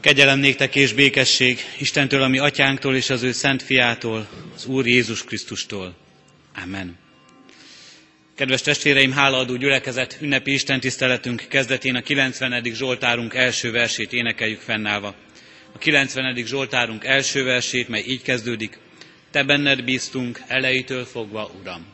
Kegyelem néktek és békesség Istentől, ami atyánktól és az ő szent fiától, az Úr Jézus Krisztustól. Amen. Kedves testvéreim, hálaadó gyülekezet, ünnepi Isten tiszteletünk kezdetén a 90. Zsoltárunk első versét énekeljük fennállva. A 90. Zsoltárunk első versét, mely így kezdődik. Te benned bíztunk elejétől fogva, Uram.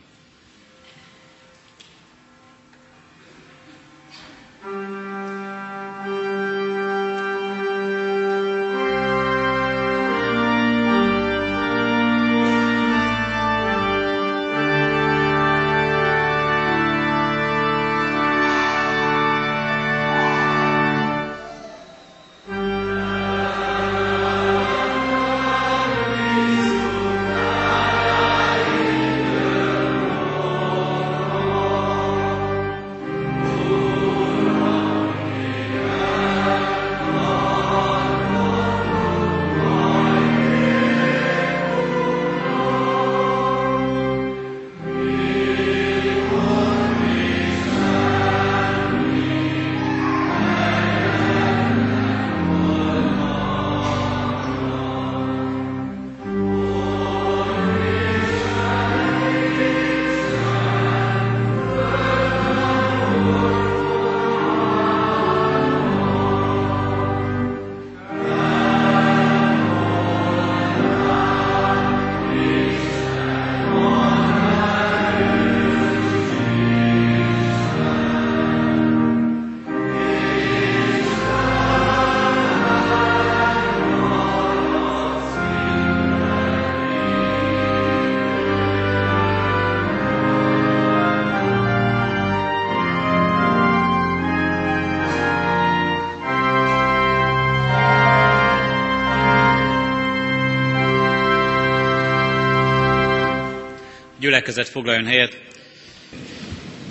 Gyülekezet foglaljon helyet,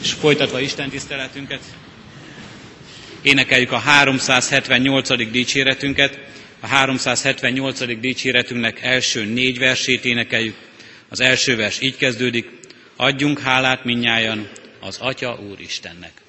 és folytatva Isten tiszteletünket, énekeljük a 378. dicséretünket, a 378. dicséretünknek első négy versét énekeljük. Az első vers így kezdődik, adjunk hálát minnyájan az Atya Úr Istennek.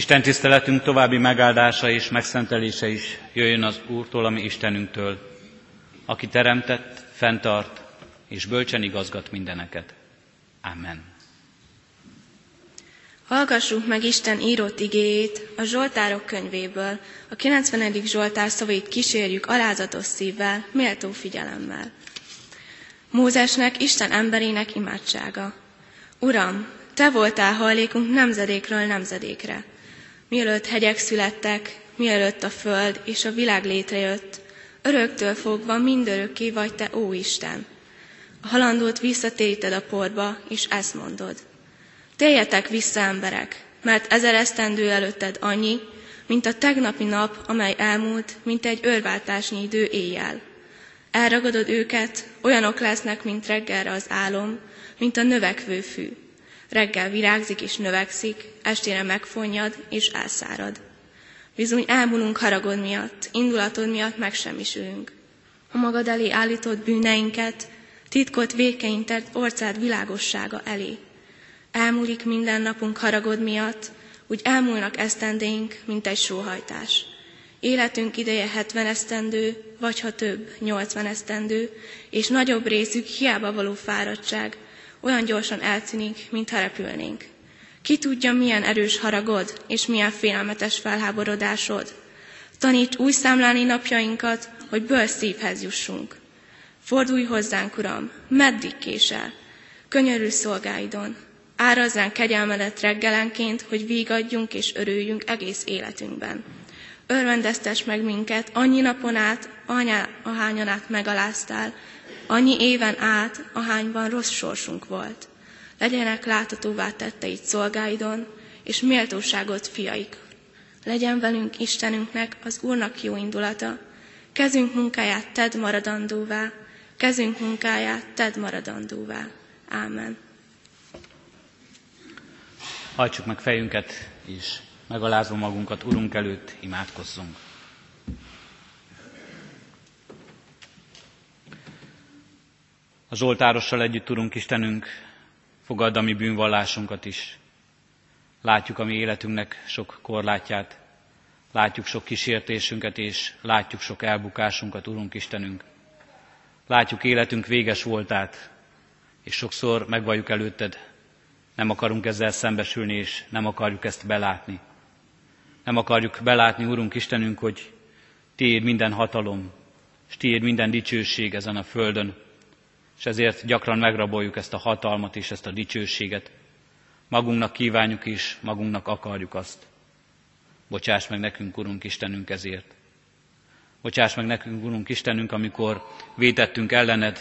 Isten tiszteletünk további megáldása és megszentelése is jöjjön az Úrtól, ami Istenünktől, aki teremtett, fenntart és bölcsen igazgat mindeneket. Amen. Hallgassuk meg Isten írott igéjét a Zsoltárok könyvéből. A 90. Zsoltár szavait kísérjük alázatos szívvel, méltó figyelemmel. Mózesnek, Isten emberének imádsága. Uram, Te voltál hajlékunk nemzedékről nemzedékre. Mielőtt hegyek születtek, mielőtt a föld és a világ létrejött, öröktől fogva mindörökké vagy Te, ó Isten. A halandót visszatéríted a porba, és ezt mondod. Térjetek vissza, emberek, mert ezer esztendő előtted annyi, mint a tegnapi nap, amely elmúlt, mint egy örváltásnyi idő éjjel. Elragadod őket, olyanok lesznek, mint reggelre az álom, mint a növekvő fű. Reggel virágzik és növekszik, estére megfonnyad és elszárad. Bizony elmúlunk haragod miatt, indulatod miatt megsemmisülünk. A magad elé állított bűneinket, titkot vékeintett orcád világossága elé. Elmúlik minden napunk haragod miatt, úgy elmúlnak esztendénk, mint egy sóhajtás. Életünk ideje 70 esztendő, vagy ha több, 80 esztendő, és nagyobb részük hiába való fáradtság, olyan gyorsan eltűnik, mintha repülnénk. Ki tudja, milyen erős haragod, és milyen félelmetes felháborodásod. Taníts úgy számlálni napjainkat, hogy ből szívhez jussunk. Fordulj hozzánk, Uram, meddig késel? Könyörű szolgáidon, árazzánk kegyelmedet reggelenként, hogy vígadjunk és örüljünk egész életünkben. Örvendeztes meg minket annyi napon át, anyá, ahányan át megaláztál, annyi éven át, ahányban rossz sorsunk volt. Legyenek láthatóvá tetteid szolgáidon, és méltóságot fiaik. Legyen velünk Istenünknek az Úrnak jó indulata, kezünk munkáját tedd maradandóvá, kezünk munkáját tedd maradandóvá. Ámen. Hajtsuk meg fejünket, és megalázva magunkat Urunk előtt imádkozzunk. A Zsoltárossal együtt, Urunk Istenünk, fogadd a mi bűnvallásunkat is. Látjuk a mi életünknek sok korlátját, látjuk sok kísértésünket, és látjuk sok elbukásunkat, Urunk Istenünk. Látjuk életünk véges voltát, és sokszor megvalljuk előtted, nem akarunk ezzel szembesülni, és nem akarjuk ezt belátni. Nem akarjuk belátni, Urunk Istenünk, hogy Tiéd minden hatalom, és Tiéd minden dicsőség ezen a földön, és ezért gyakran megraboljuk ezt a hatalmat és ezt a dicsőséget. Magunknak kívánjuk is, magunknak akarjuk azt. Bocsáss meg nekünk, Urunk Istenünk, ezért. Bocsáss meg nekünk, Urunk Istenünk, amikor vétettünk ellened,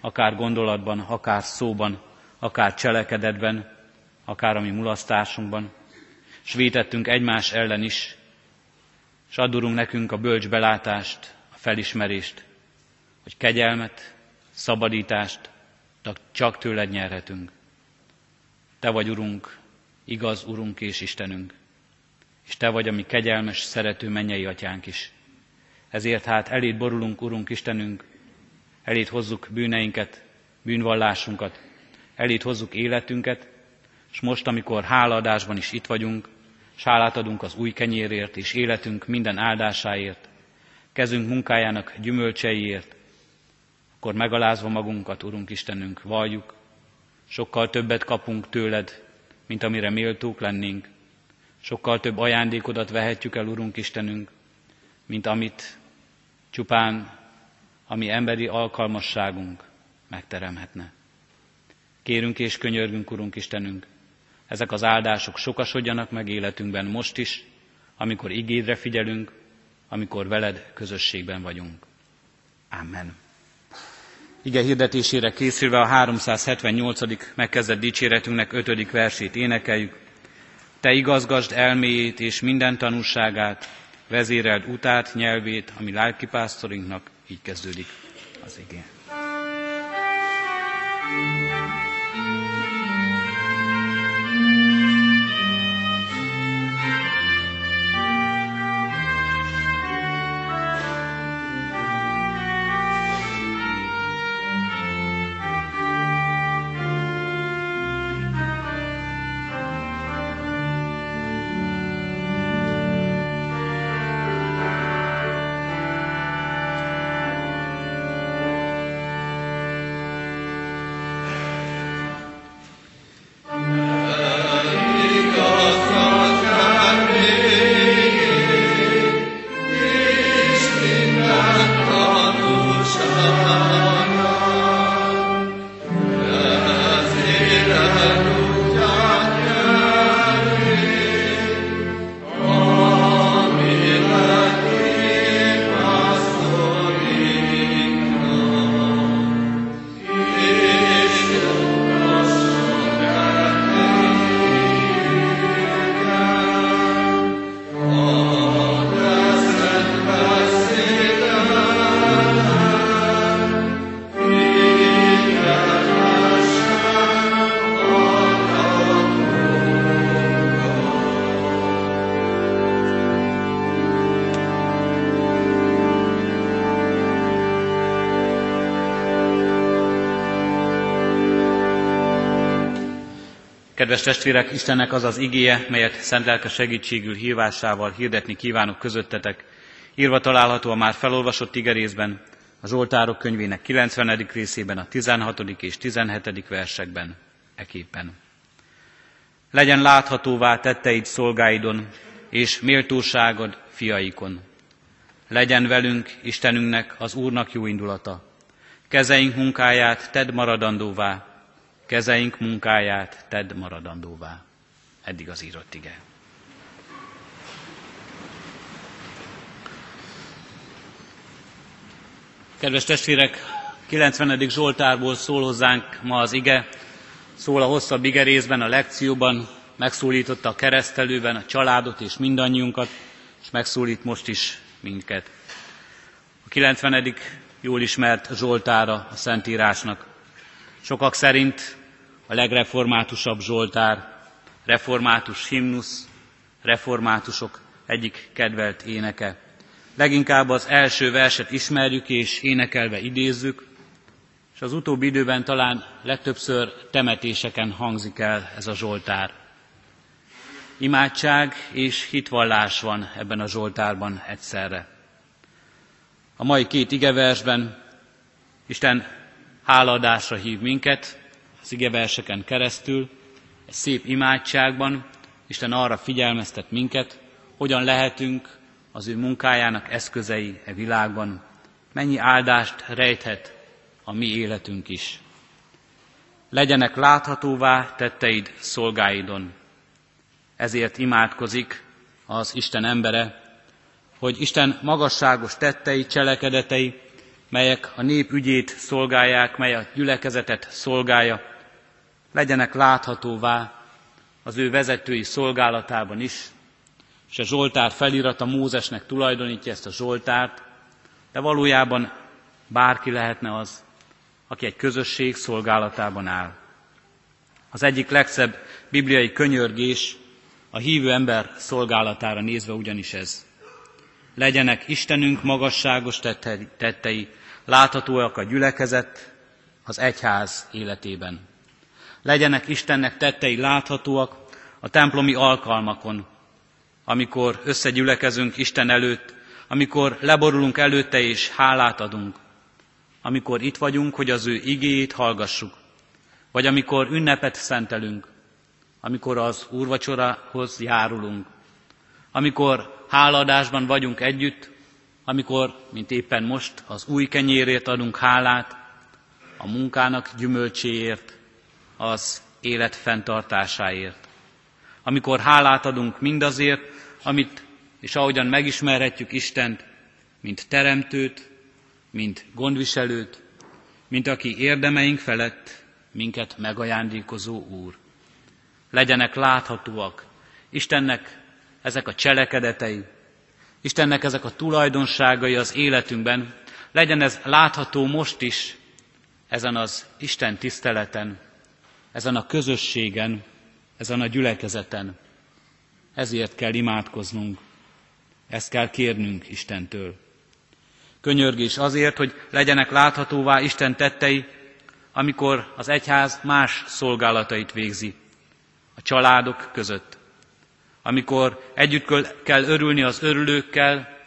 akár gondolatban, akár szóban, akár cselekedetben, akár a mi mulasztásunkban, és vétettünk egymás ellen is, és adurunk nekünk a bölcs belátást, a felismerést, hogy kegyelmet, szabadítást csak tőled nyerhetünk. Te vagy, Urunk, igaz Urunk és Istenünk, és Te vagy a mi kegyelmes, szerető mennyei atyánk is. Ezért hát eléd borulunk, Urunk Istenünk, eléd hozzuk bűneinket, bűnvallásunkat, eléd hozzuk életünket, és most, amikor hálaadásban is itt vagyunk, s hálát adunk az új kenyérért és életünk minden áldásáért, kezünk munkájának gyümölcseiért, akkor megalázva magunkat, Urunk Istenünk, valljuk, sokkal többet kapunk tőled, mint amire méltók lennénk, sokkal több ajándékodat vehetjük el, Urunk Istenünk, mint amit csupán a mi emberi alkalmasságunk megteremhetne. Kérünk és könyörgünk, Urunk Istenünk, ezek az áldások sokasodjanak meg életünkben most is, amikor igédre figyelünk, amikor veled közösségben vagyunk. Amen. Ige hirdetésére készülve a 378. megkezdett dicséretünknek 5. versét énekeljük. Te igazgasd elméjét és minden tanúságát, vezéreld utát, nyelvét, ami lelkipásztorinknak így kezdődik az igény. Kedves testvérek, Istennek az az igéje, melyet szent lelke segítségül hívásával hirdetni kívánok közöttetek, írva található a már felolvasott igerészben, a Zsoltárok könyvének 90. részében, a 16. és 17. versekben, eképpen. Legyen láthatóvá tetteid szolgáidon, és méltóságod fiaikon. Legyen velünk, Istenünknek, az Úrnak jó indulata. Kezeink munkáját tedd maradandóvá, kezeink munkáját tedd maradandóvá. Eddig az írott ige. Kedves testvérek, 90. Zsoltárból szól hozzánk ma az ige, szól a hosszabb ige részben, a lekcióban, megszólította a keresztelőben a családot és mindannyiunkat, és megszólít most is minket. A 90. jól ismert Zsoltára a Szentírásnak. Sokak szerint a legreformátusabb Zsoltár, református himnusz, reformátusok egyik kedvelt éneke. Leginkább az első verset ismerjük és énekelve idézzük, és az utóbbi időben talán legtöbbször temetéseken hangzik el ez a Zsoltár. Imádság és hitvallás van ebben a Zsoltárban egyszerre. A mai két igeversben Isten hálaadásra hív minket, az igeverseken keresztül, egy szép imádságban Isten arra figyelmeztet minket, hogyan lehetünk az ő munkájának eszközei e világban, mennyi áldást rejthet a mi életünk is. Legyenek láthatóvá tetteid szolgáidon. Ezért imádkozik az Isten embere, hogy Isten magasságos tettei, cselekedetei, melyek a nép ügyét szolgálják, mely a gyülekezetet szolgálja, legyenek láthatóvá az ő vezetői szolgálatában is, és a Zsoltár felirata Mózesnek tulajdonítja ezt a Zsoltárt, de valójában bárki lehetne az, aki egy közösség szolgálatában áll. Az egyik legszebb bibliai könyörgés a hívő ember szolgálatára nézve ugyanis ez. Legyenek Istenünk magasságos tettei, láthatóak a gyülekezet, az egyház életében. Legyenek Istennek tettei láthatóak a templomi alkalmakon, amikor összegyülekezünk Isten előtt, amikor leborulunk előtte és hálát adunk, amikor itt vagyunk, hogy az ő igéjét hallgassuk, vagy amikor ünnepet szentelünk, amikor az úrvacsorahoz járulunk, amikor háladásban vagyunk együtt, amikor, mint éppen most, az új kenyérért adunk hálát, a munkának gyümölcséért, az élet fenntartásáért. Amikor hálát adunk mindazért, amit és ahogyan megismerhetjük Istent, mint teremtőt, mint gondviselőt, mint aki érdemeink felett minket megajándékozó Úr. Legyenek láthatóak Istennek ezek a cselekedetei, Istennek ezek a tulajdonságai az életünkben, legyen ez látható most is, ezen az Isten tiszteleten, ezen a közösségen, ezen a gyülekezeten. Ezért kell imádkoznunk, ezt kell kérnünk Istentől. Könyörgés azért, hogy legyenek láthatóvá Isten tettei, amikor az egyház más szolgálatait végzi, a családok között. Amikor együtt kell örülni az örülőkkel,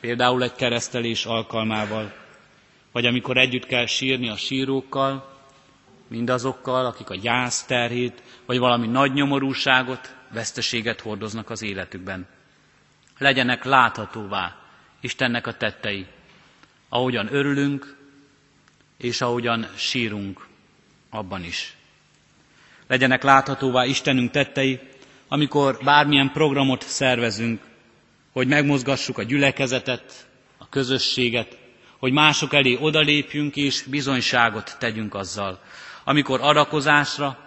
például egy keresztelés alkalmával, vagy amikor együtt kell sírni a sírókkal, mindazokkal, akik a gyász terhét, vagy valami nagy nyomorúságot, veszteséget hordoznak az életükben. Legyenek láthatóvá Istennek a tettei, ahogyan örülünk, és ahogyan sírunk abban is. Legyenek láthatóvá Istenünk tettei, amikor bármilyen programot szervezünk, hogy megmozgassuk a gyülekezetet, a közösséget, hogy mások elé odalépjünk és bizonyságot tegyünk azzal. Amikor adakozásra,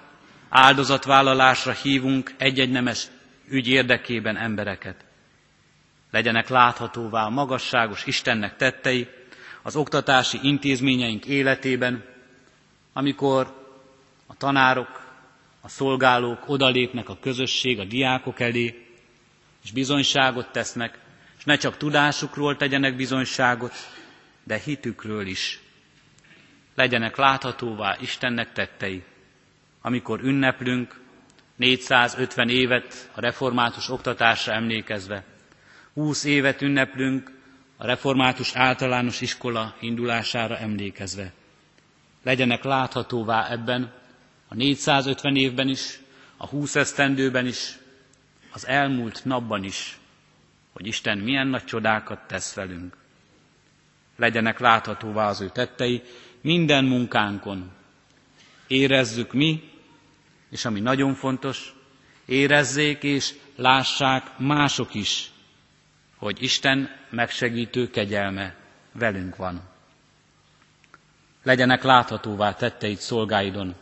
áldozatvállalásra hívunk egy-egy nemes ügy érdekében embereket. Legyenek láthatóvá a magasságos Istennek tettei az oktatási intézményeink életében, amikor a tanárok, a szolgálók odalépnek a közösség, a diákok elé, és bizonyságot tesznek, és ne csak tudásukról tegyenek bizonyságot, de hitükről is. Legyenek láthatóvá Istennek tettei, amikor ünneplünk, 450 évet a református oktatásra emlékezve. 20 évet ünneplünk a református általános iskola indulására emlékezve. Legyenek láthatóvá ebben a 450 évben is, a 20 esztendőben is, az elmúlt napban is, hogy Isten milyen nagy csodákat tesz velünk. Legyenek láthatóvá az ő tettei minden munkánkon. Érezzük mi, és ami nagyon fontos, érezzék és lássák mások is, hogy Isten megsegítő kegyelme velünk van. Legyenek láthatóvá tetteid szolgáidon,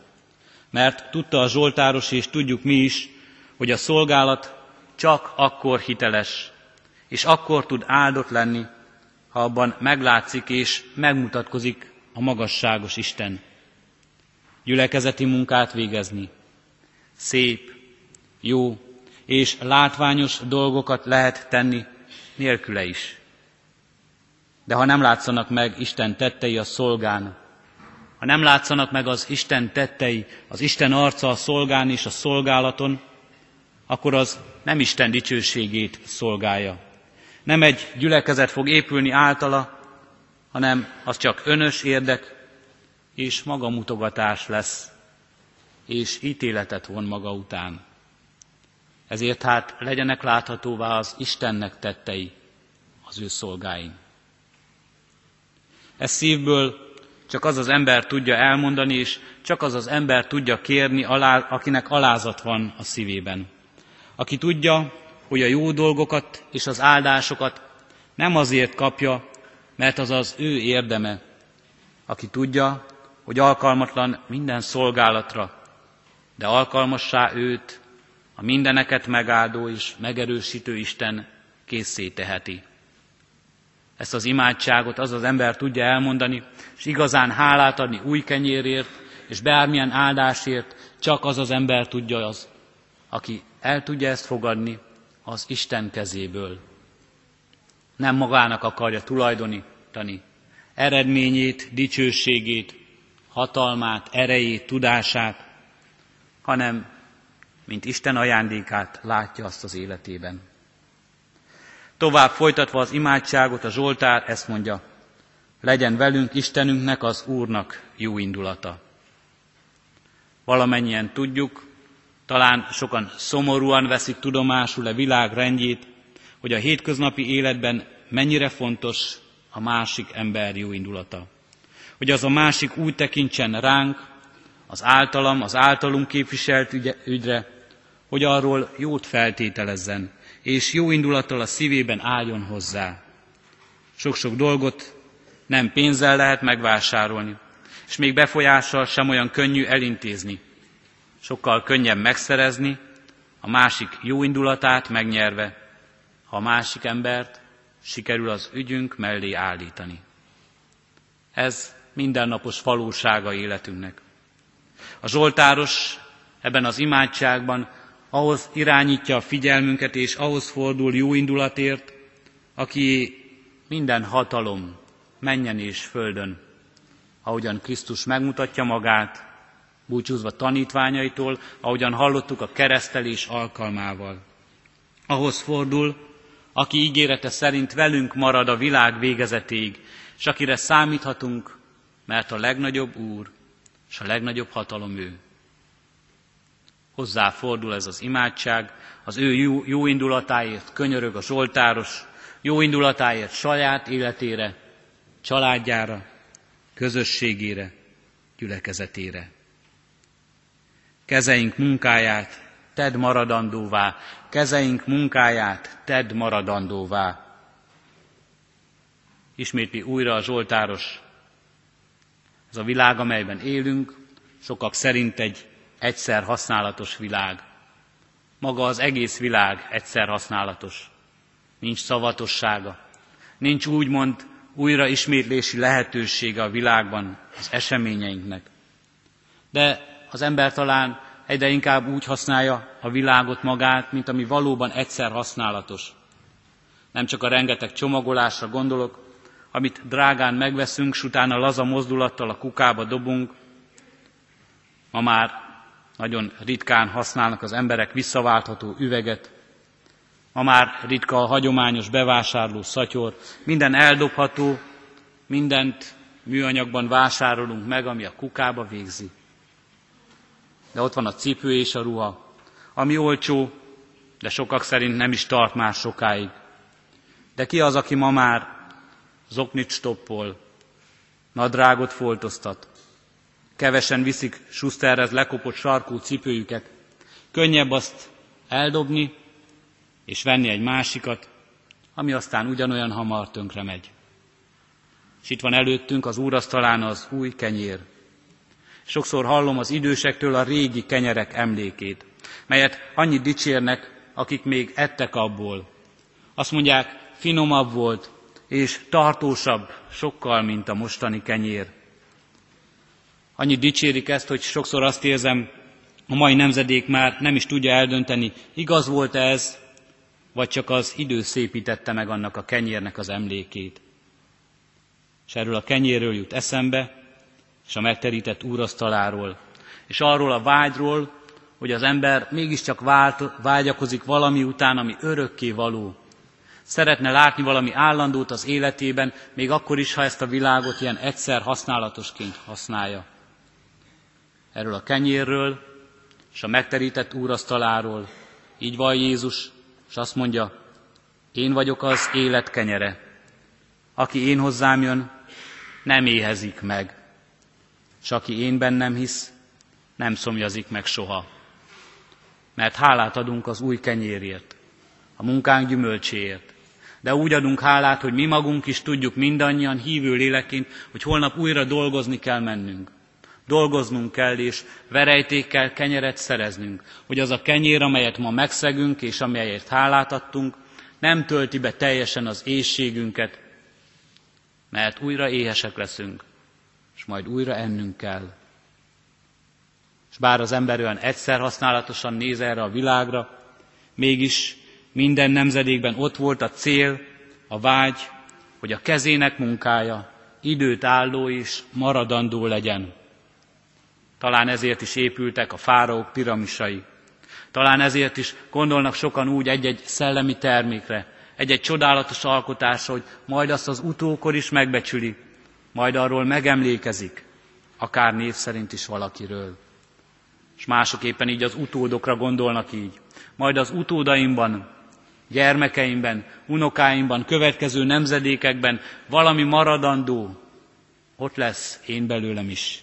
mert tudta a Zsoltáros, és tudjuk mi is, hogy a szolgálat csak akkor hiteles, és akkor tud áldott lenni, ha abban meglátszik és megmutatkozik a magasságos Isten. Gyülekezeti munkát végezni, szép, jó és látványos dolgokat lehet tenni nélküle is. De ha nem látszanak meg Isten tettei a szolgán, ha nem látszanak meg az Isten tettei, az Isten arca a szolgán és a szolgálaton, akkor az nem Isten dicsőségét szolgálja. Nem egy gyülekezet fog épülni általa, hanem az csak önös érdek és magamutogatás lesz, és ítéletet von maga után. Ezért hát legyenek láthatóvá az Istennek tettei az ő szolgáin. Ez szívből csak az az ember tudja elmondani, és csak az az ember tudja kérni, akinek alázat van a szívében. Aki tudja, hogy a jó dolgokat és az áldásokat nem azért kapja, mert az az ő érdeme. Aki tudja, hogy alkalmatlan minden szolgálatra, de alkalmassá őt a mindeneket megáldó és megerősítő Isten készé teheti. Ezt az imádságot az az ember tudja elmondani, és igazán hálát adni új kenyérért, és bármilyen áldásért, csak az az ember tudja az, aki el tudja ezt fogadni az Isten kezéből. Nem magának akarja tulajdonítani eredményét, dicsőségét, hatalmát, erejét, tudását, hanem mint Isten ajándékát látja azt az életében. Tovább folytatva az imádságot, a Zsoltár ezt mondja, legyen velünk Istenünknek, az Úrnak jó indulata. Valamennyien tudjuk, talán sokan szomorúan veszik tudomásul a világ rendjét, hogy a hétköznapi életben mennyire fontos a másik ember jó indulata. Hogy az a másik úgy tekintsen ránk, az általam, az általunk képviselt ügye, ügyre, hogy arról jót feltételezzen, és jó indulattal a szívében álljon hozzá. Sok-sok dolgot nem pénzzel lehet megvásárolni, és még befolyással sem olyan könnyű elintézni. Sokkal könnyebb megszerezni, a másik jó indulatát megnyerve, ha másik embert sikerül az ügyünk mellé állítani. Ez mindennapos valósága életünknek. A Zsoltáros ebben az imádságban ahhoz irányítja a figyelmünket, és ahhoz fordul jó indulatért, aki minden hatalom menjen és földön, ahogyan Krisztus megmutatja magát, búcsúzva tanítványaitól, ahogyan hallottuk a keresztelés alkalmával. Ahhoz fordul, aki ígérete szerint velünk marad a világ végezetéig, és akire számíthatunk, mert a legnagyobb Úr, és a legnagyobb hatalom ő. Hozzá fordul ez az imádság, az ő jó, jó indulatáért könyörög a Zsoltáros, jó indulatáért saját életére, családjára, közösségére, gyülekezetére. Kezeink munkáját tedd maradandóvá, kezeink munkáját tedd maradandóvá. Ismétli újra a Zsoltáros. Ez a világ, amelyben élünk, sokak szerint egy egyszer használatos világ. Maga az egész világ egyszer használatos. Nincs szavatossága. Nincs úgymond újra ismétlési lehetősége a világban, az eseményeinknek. De az ember talán egyre inkább úgy használja a világot magát, mint ami valóban egyszer használatos. Nem csak a rengeteg csomagolásra gondolok, amit drágán megveszünk, s utána laza mozdulattal a kukába dobunk. Ma már nagyon ritkán használnak az emberek visszaváltható üveget, ma már ritka a hagyományos bevásárló szatyor, minden eldobható, mindent műanyagban vásárolunk meg, ami a kukába végzi. De ott van a cipő és a ruha, ami olcsó, de sokak szerint nem is tart már sokáig. De ki az, aki ma már zoknit stoppol, nadrágot foltoztat, kevesen viszik Schusterhez lekopott sarkú cipőjüket, könnyebb azt eldobni, és venni egy másikat, ami aztán ugyanolyan hamar tönkre megy. És itt van előttünk az úrasztalán az új kenyér. Sokszor hallom az idősektől a régi kenyerek emlékét, melyet annyit dicsérnek, akik még ettek abból. Azt mondják, finomabb volt, és tartósabb sokkal, mint a mostani kenyér. Annyit dicsérik ezt, hogy sokszor azt érzem, a mai nemzedék már nem is tudja eldönteni, igaz volt ez, vagy csak az idő szépítette meg annak a kenyérnek az emlékét. És erről a kenyérről jut eszembe, és a megterített úrasztaláról, és arról a vágyról, hogy az ember mégiscsak vágyakozik valami után, ami örökké való. Szeretne látni valami állandót az életében, még akkor is, ha ezt a világot ilyen egyszer használatosként használja. Erről a kenyérről és a megterített úrasztaláról így van Jézus, és azt mondja, én vagyok az élet kenyere. Aki én hozzám jön, nem éhezik meg, és aki én bennem hisz, nem szomjazik meg soha. Mert hálát adunk az új kenyérért, a munkánk gyümölcséért. De úgy adunk hálát, hogy mi magunk is tudjuk mindannyian hívő léleként, hogy holnap újra dolgozni kell mennünk. Dolgoznunk kell, és verejtékkel kenyeret szereznünk, hogy az a kenyér, amelyet ma megszegünk, és amelyért hálát adtunk, nem tölti be teljesen az éjségünket, mert újra éhesek leszünk, és majd újra ennünk kell. És bár az ember olyan egyszer használatosan néz erre a világra, mégis minden nemzedékben ott volt a cél, a vágy, hogy a kezének munkája időt álló és maradandó legyen. Talán ezért is épültek a fáraók piramisai. Talán ezért is gondolnak sokan úgy egy-egy szellemi termékre, egy-egy csodálatos alkotásra, hogy majd azt az utókor is megbecsüli, majd arról megemlékezik, akár név szerint is valakiről. És mások éppen így az utódokra gondolnak így. Majd az utódaimban, gyermekeimben, unokáimban, következő nemzedékekben valami maradandó, ott lesz én belőlem is.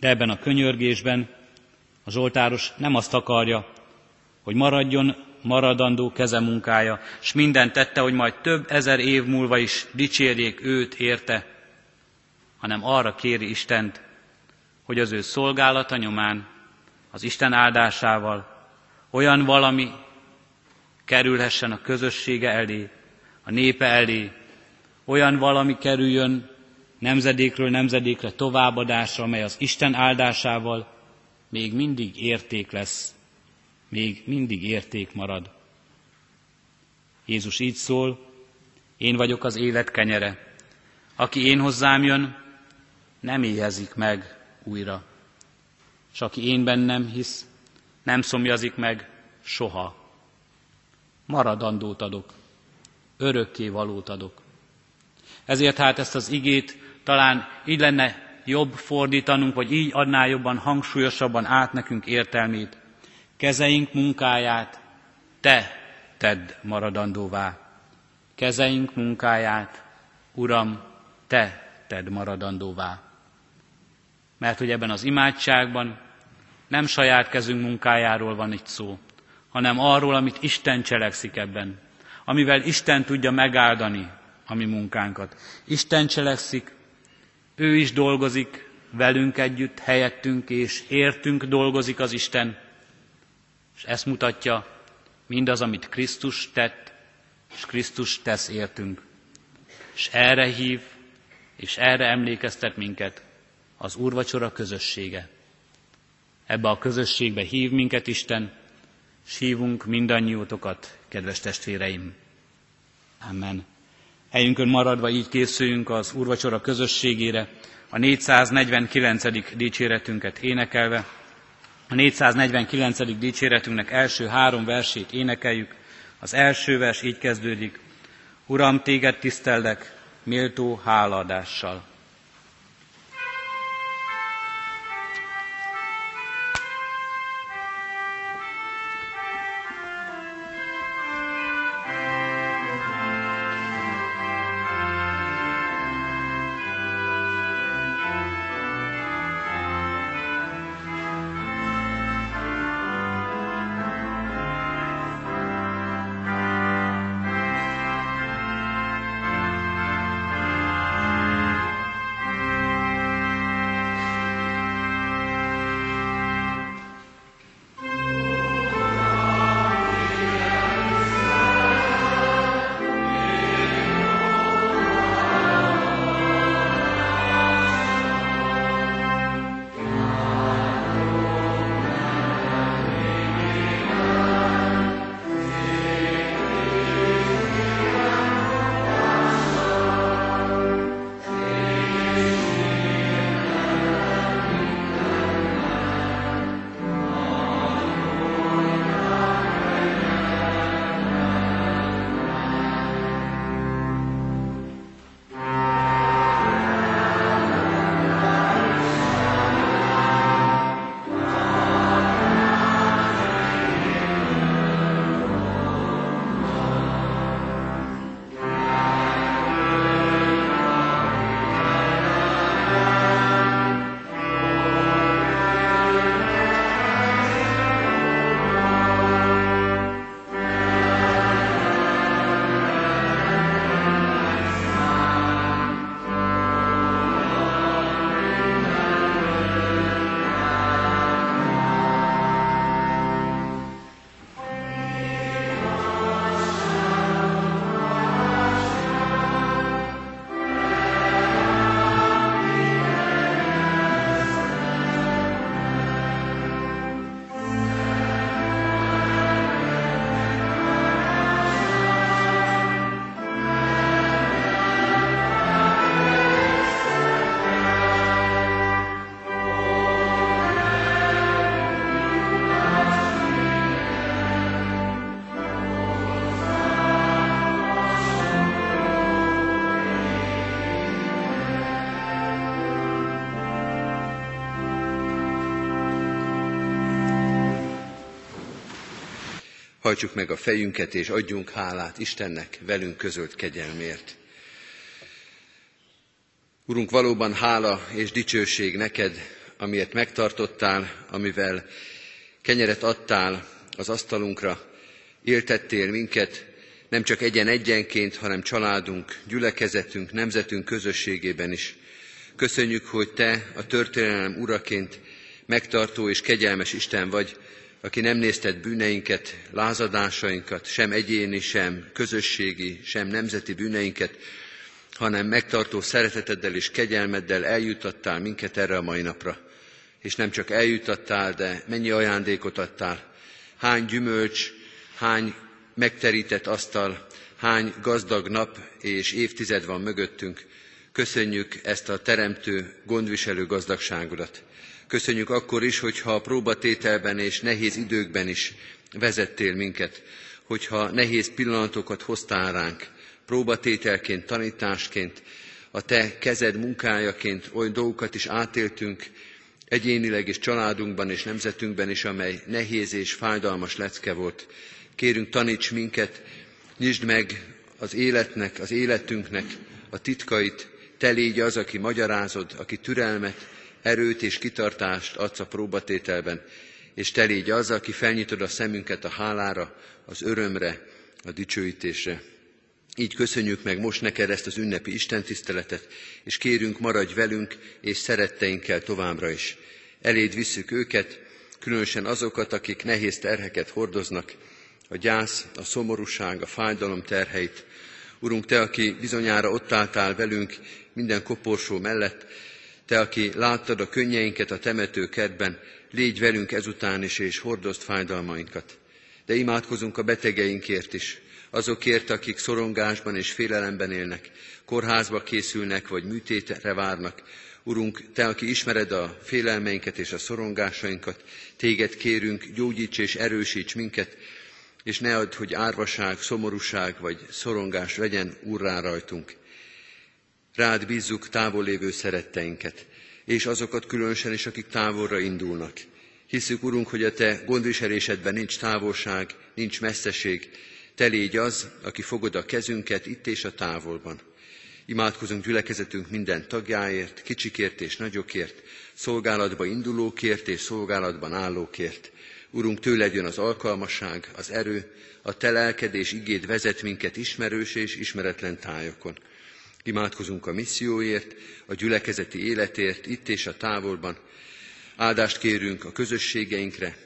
De ebben a könyörgésben a Zsoltáros nem azt akarja, hogy maradjon maradandó kezemunkája, és minden tette, hogy majd több ezer év múlva is dicsérjék őt érte, hanem arra kéri Istent, hogy az ő szolgálata nyomán, az Isten áldásával olyan valami kerülhessen a közössége elé, a népe elé, olyan valami kerüljön nemzedékről nemzedékre továbbadásra, amely az Isten áldásával még mindig érték lesz, még mindig érték marad. Jézus így szól, én vagyok az élet kenyere. Aki én hozzám jön, nem éhezik meg újra. És aki én bennem hisz, nem szomjazik meg soha. Maradandót adok, örökké valót adok. Ezért hát ezt az igét talán így lenne jobb fordítanunk, vagy így adná jobban, hangsúlyosabban át nekünk értelmét. Kezeink munkáját te tedd maradandóvá. Kezeink munkáját, Uram, te tedd maradandóvá. Mert hogy ebben az imádságban nem saját kezünk munkájáról van itt szó, hanem arról, amit Isten cselekszik ebben, amivel Isten tudja megáldani a mi munkánkat. Isten cselekszik, ő is dolgozik velünk együtt, helyettünk és értünk dolgozik az Isten, és ezt mutatja mindaz, amit Krisztus tett, és Krisztus tesz értünk. És erre hív, és erre emlékeztet minket az úrvacsora közössége. Ebbe a közösségbe hív minket Isten, és hívunk mindannyiótokat, kedves testvéreim. Amen. Helyünkön maradva így készüljünk az úrvacsora közösségére, a 449. dicséretünket énekelve, A 449. dicséretünknek első három versét énekeljük. Az első vers így kezdődik. Uram, téged tisztellek, méltó hálaadással. Hajtsuk meg a fejünket, és adjunk hálát Istennek velünk közölt kegyelmért. Urunk, valóban hála és dicsőség neked, amiért megtartottál, amivel kenyeret adtál az asztalunkra, éltettél minket, nem csak egyen-egyenként, hanem családunk, gyülekezetünk, nemzetünk közösségében is. Köszönjük, hogy Te a történelem uraként megtartó és kegyelmes Isten vagy, aki nem nézted bűneinket, lázadásainkat, sem egyéni, sem közösségi, sem nemzeti bűneinket, hanem megtartó szereteteddel és kegyelmeddel eljutattál minket erre a mai napra. És nem csak eljutattál, de mennyi ajándékot adtál. Hány gyümölcs, hány megterített asztal, hány gazdag nap és évtized van mögöttünk. Köszönjük ezt a teremtő, gondviselő gazdagságodat. Köszönjük akkor is, hogyha próbatételben és nehéz időkben is vezettél minket, hogyha nehéz pillanatokat hoztál ránk, próbatételként, tanításként, a te kezed munkájaként olyan dolgokat is átéltünk, egyénileg és családunkban és nemzetünkben is, amely nehéz és fájdalmas lecke volt. Kérünk, taníts minket, nyisd meg az életnek, az életünknek a titkait, te légy az, aki magyarázod, aki türelmet, erőt és kitartást adsz a próbatételben, és te légy az, aki felnyitod a szemünket a hálára, az örömre, a dicsőítésre. Így köszönjük meg most neked ezt az ünnepi istentiszteletet, és kérünk, maradj velünk és szeretteinkkel továbbra is. Eléd visszük őket, különösen azokat, akik nehéz terheket hordoznak, a gyász, a szomorúság, a fájdalom terheit. Urunk, Te, aki bizonyára ott álltál velünk minden koporsó mellett, te, aki láttad a könnyeinket a temető kertben, légy velünk ezután is, és hordozd fájdalmainkat. De imádkozunk a betegeinkért is, azokért, akik szorongásban és félelemben élnek, kórházba készülnek, vagy műtétre várnak. Urunk, Te, aki ismered a félelmeinket és a szorongásainkat, Téged kérünk, gyógyíts és erősíts minket, és ne add, hogy árvaság, szomorúság vagy szorongás vegyen urrá rajtunk. Rád bízzuk távol lévő szeretteinket, és azokat különösen is, akik távolra indulnak. Hiszük, Urunk, hogy a Te gondviselésedben nincs távolság, nincs messzeség. Te légy az, aki fogod a kezünket itt és a távolban. Imádkozunk gyülekezetünk minden tagjáért, kicsikért és nagyokért, szolgálatba indulókért és szolgálatban állókért. Urunk, tőled jön az alkalmasság, az erő, a te lelked és igéd vezet minket ismerős és ismeretlen tájokon. Imádkozunk a misszióért, a gyülekezeti életért, itt és a távolban. Áldást kérünk a közösségeinkre,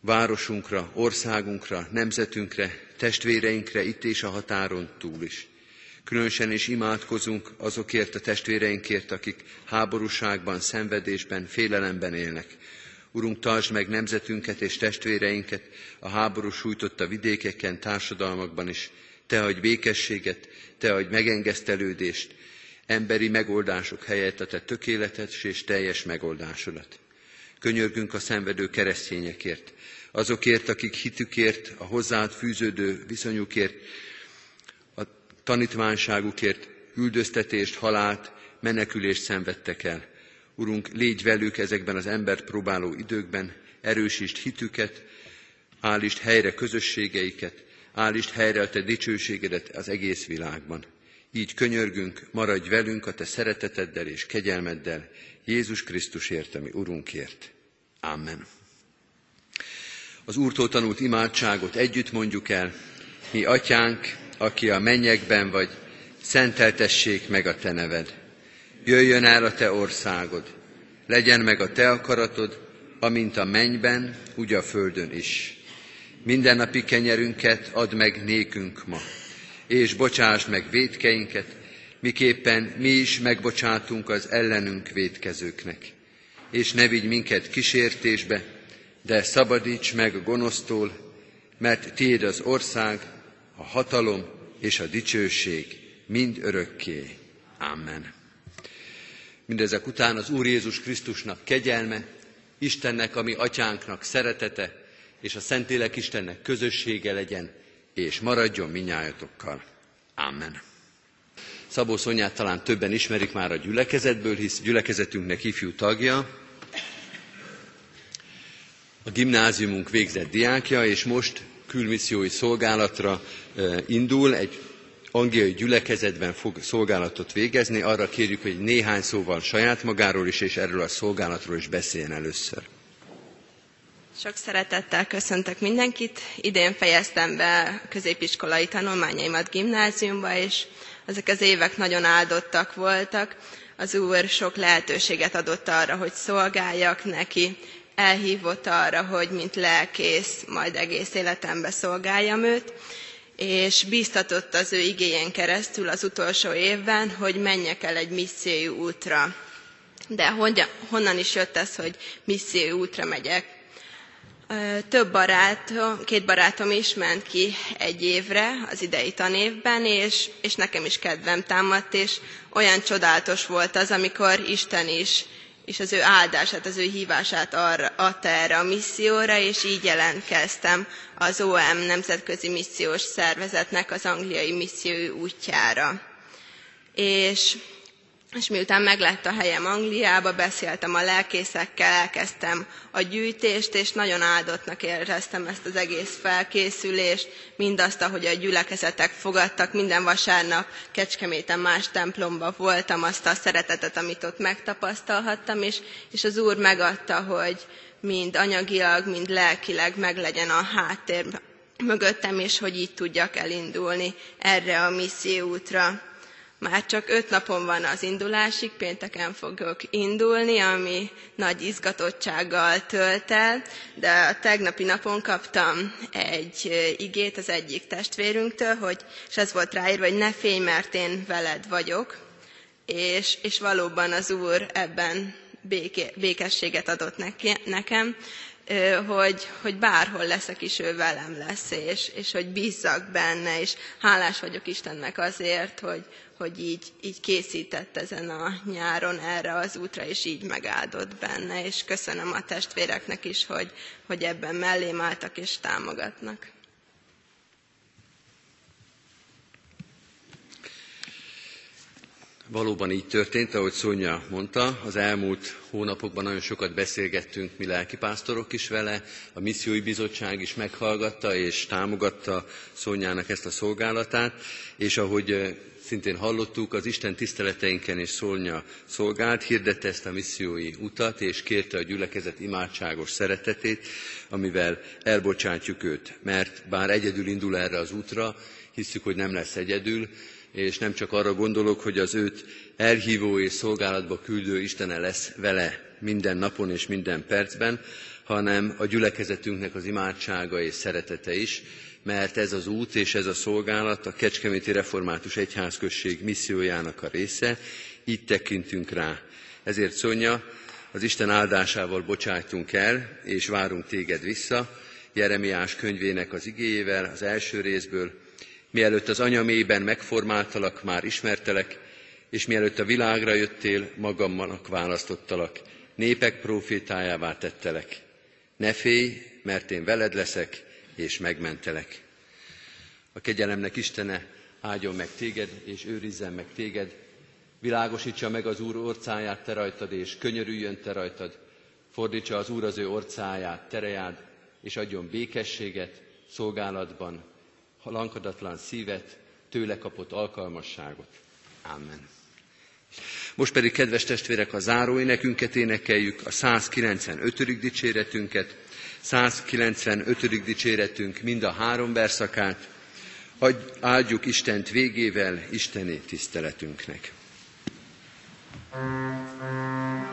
városunkra, országunkra, nemzetünkre, testvéreinkre, itt és a határon túl is. Különösen is imádkozunk azokért a testvéreinkért, akik háborúságban, szenvedésben, félelemben élnek. Urunk, tartsd meg nemzetünket és testvéreinket a háború sújtotta vidékeken, társadalmakban is. Te adj békességet, Te adj megengesztelődést, emberi megoldások helyett a Te tökéletes és teljes megoldásodat. Könyörgünk a szenvedő keresztényekért, azokért, akik hitükért, a hozzád fűződő viszonyukért, a tanítványságukért üldöztetést, halált, menekülést szenvedtek el. Urunk, légy velük ezekben az embert próbáló időkben, erősítsd hitüket, állítsd helyre közösségeiket, állítsd helyre a Te dicsőségedet az egész világban. Így könyörgünk, maradj velünk a Te szereteteddel és kegyelmeddel, Jézus Krisztusért, ami Urunkért. Amen. Az Úrtól tanult imádságot együtt mondjuk el, mi atyánk, aki a mennyekben vagy, szenteltessék meg a te neved. Jöjjön el a te országod, legyen meg a te akaratod, amint a mennyben, úgy a földön is. Mindennapi kenyerünket add meg nékünk ma, és bocsásd meg védkeinket, miképpen mi is megbocsátunk az ellenünk védkezőknek. És ne vigy minket kísértésbe, de szabadíts meg gonosztól, mert tiéd az ország, a hatalom és a dicsőség mind örökké. Amen. Mindezek után az Úr Jézus Krisztusnak kegyelme, Istennek, ami atyánknak szeretete, és a Szentlélek Istennek közössége legyen, és maradjon minnyájatokkal. Amen. Szabó Szonyát talán többen ismerik már a gyülekezetből, hisz gyülekezetünknek ifjú tagja, a gimnáziumunk végzett diákja, és most külmissziói szolgálatra indul, egy angliai gyülekezetben fog szolgálatot végezni. Arra kérjük, hogy néhány szóval saját magáról is, és erről a szolgálatról is beszéljen először. Sok szeretettel köszöntök mindenkit. Idén fejeztem be középiskolai tanulmányaimat gimnáziumba, és ezek az évek nagyon áldottak voltak. Az Úr sok lehetőséget adott arra, hogy szolgáljak neki, elhívott arra, hogy mint lelkész majd egész életembe szolgáljam őt, és bíztatott az ő igényen keresztül az utolsó évben, hogy menjek el egy missziói útra. De hogyan, honnan is jött ez, hogy missziói útra megyek? Több barátom, két barátom is ment ki egy évre az idei tanévben, és, és nekem is kedvem támadt, és olyan csodálatos volt az, amikor Isten is és az ő áldását, az ő hívását arra, adta erre a misszióra, és így jelentkeztem az OM Nemzetközi Missziós Szervezetnek az angliai misszió útjára. És és miután meglett a helyem Angliába, beszéltem a lelkészekkel, elkezdtem a gyűjtést, és nagyon áldottnak éreztem ezt az egész felkészülést, mindazt, ahogy a gyülekezetek fogadtak, minden vasárnap Kecskeméten más templomba voltam, azt a szeretetet, amit ott megtapasztalhattam, és, és az Úr megadta, hogy mind anyagilag, mind lelkileg meglegyen a háttér mögöttem, és hogy így tudjak elindulni erre a misszióútra. Már csak öt napon van az indulásig, pénteken fogok indulni, ami nagy izgatottsággal tölt el, de a tegnapi napon kaptam egy igét az egyik testvérünktől, hogy, és ez volt ráírva, hogy ne félj, mert én veled vagyok, és, és valóban az Úr ebben béké, békességet adott neki, nekem. hogy, hogy bárhol leszek is, ő velem lesz, és, és hogy bízzak benne, és hálás vagyok Istennek azért, hogy, hogy így, így készített ezen a nyáron erre az útra, és így megáldott benne, és köszönöm a testvéreknek is, hogy, hogy ebben mellém álltak és támogatnak. Valóban így történt, ahogy Szonya mondta, az elmúlt hónapokban nagyon sokat beszélgettünk mi lelkipásztorok is vele, a missziói bizottság is meghallgatta és támogatta Szonyának ezt a szolgálatát, és ahogy szintén hallottuk, az Isten tiszteleteinken és Szonya szolgált, hirdette ezt a missziói utat, és kérte a gyülekezet imádságos szeretetét, amivel elbocsátjuk őt. Mert bár egyedül indul erre az útra, hiszük, hogy nem lesz egyedül, és nem csak arra gondolok, hogy az őt elhívó és szolgálatba küldő Istene lesz vele minden napon és minden percben, hanem a gyülekezetünknek az imádsága és szeretete is, mert ez az út és ez a szolgálat a Kecskeméti Református Egyházközség missziójának a része, így tekintünk rá. Ezért Szonya, az Isten áldásával bocsájtunk el, és várunk téged vissza, Jeremiás könyvének az igéjével, az első részből, Mielőtt az anyamében megformáltalak, már ismertelek, és mielőtt a világra jöttél, magamnak választottalak, népek profétájává tettelek. Ne félj, mert én veled leszek, és megmentelek. A kegyelemnek Istene áldjon meg téged, és őrizzen meg téged, világosítsa meg az Úr orcáját te rajtad, és könyörüljön te rajtad, fordítsa az Úr az ő orcáját terejád, és adjon békességet szolgálatban, lankadatlan szívet, tőle kapott alkalmasságot. Amen. Most pedig, kedves testvérek, a záróénekünket énekeljük, a 195. dicséretünket, 195. dicséretünk mind a három verszakát, áldjuk Istent végével, Isteni tiszteletünknek. thank you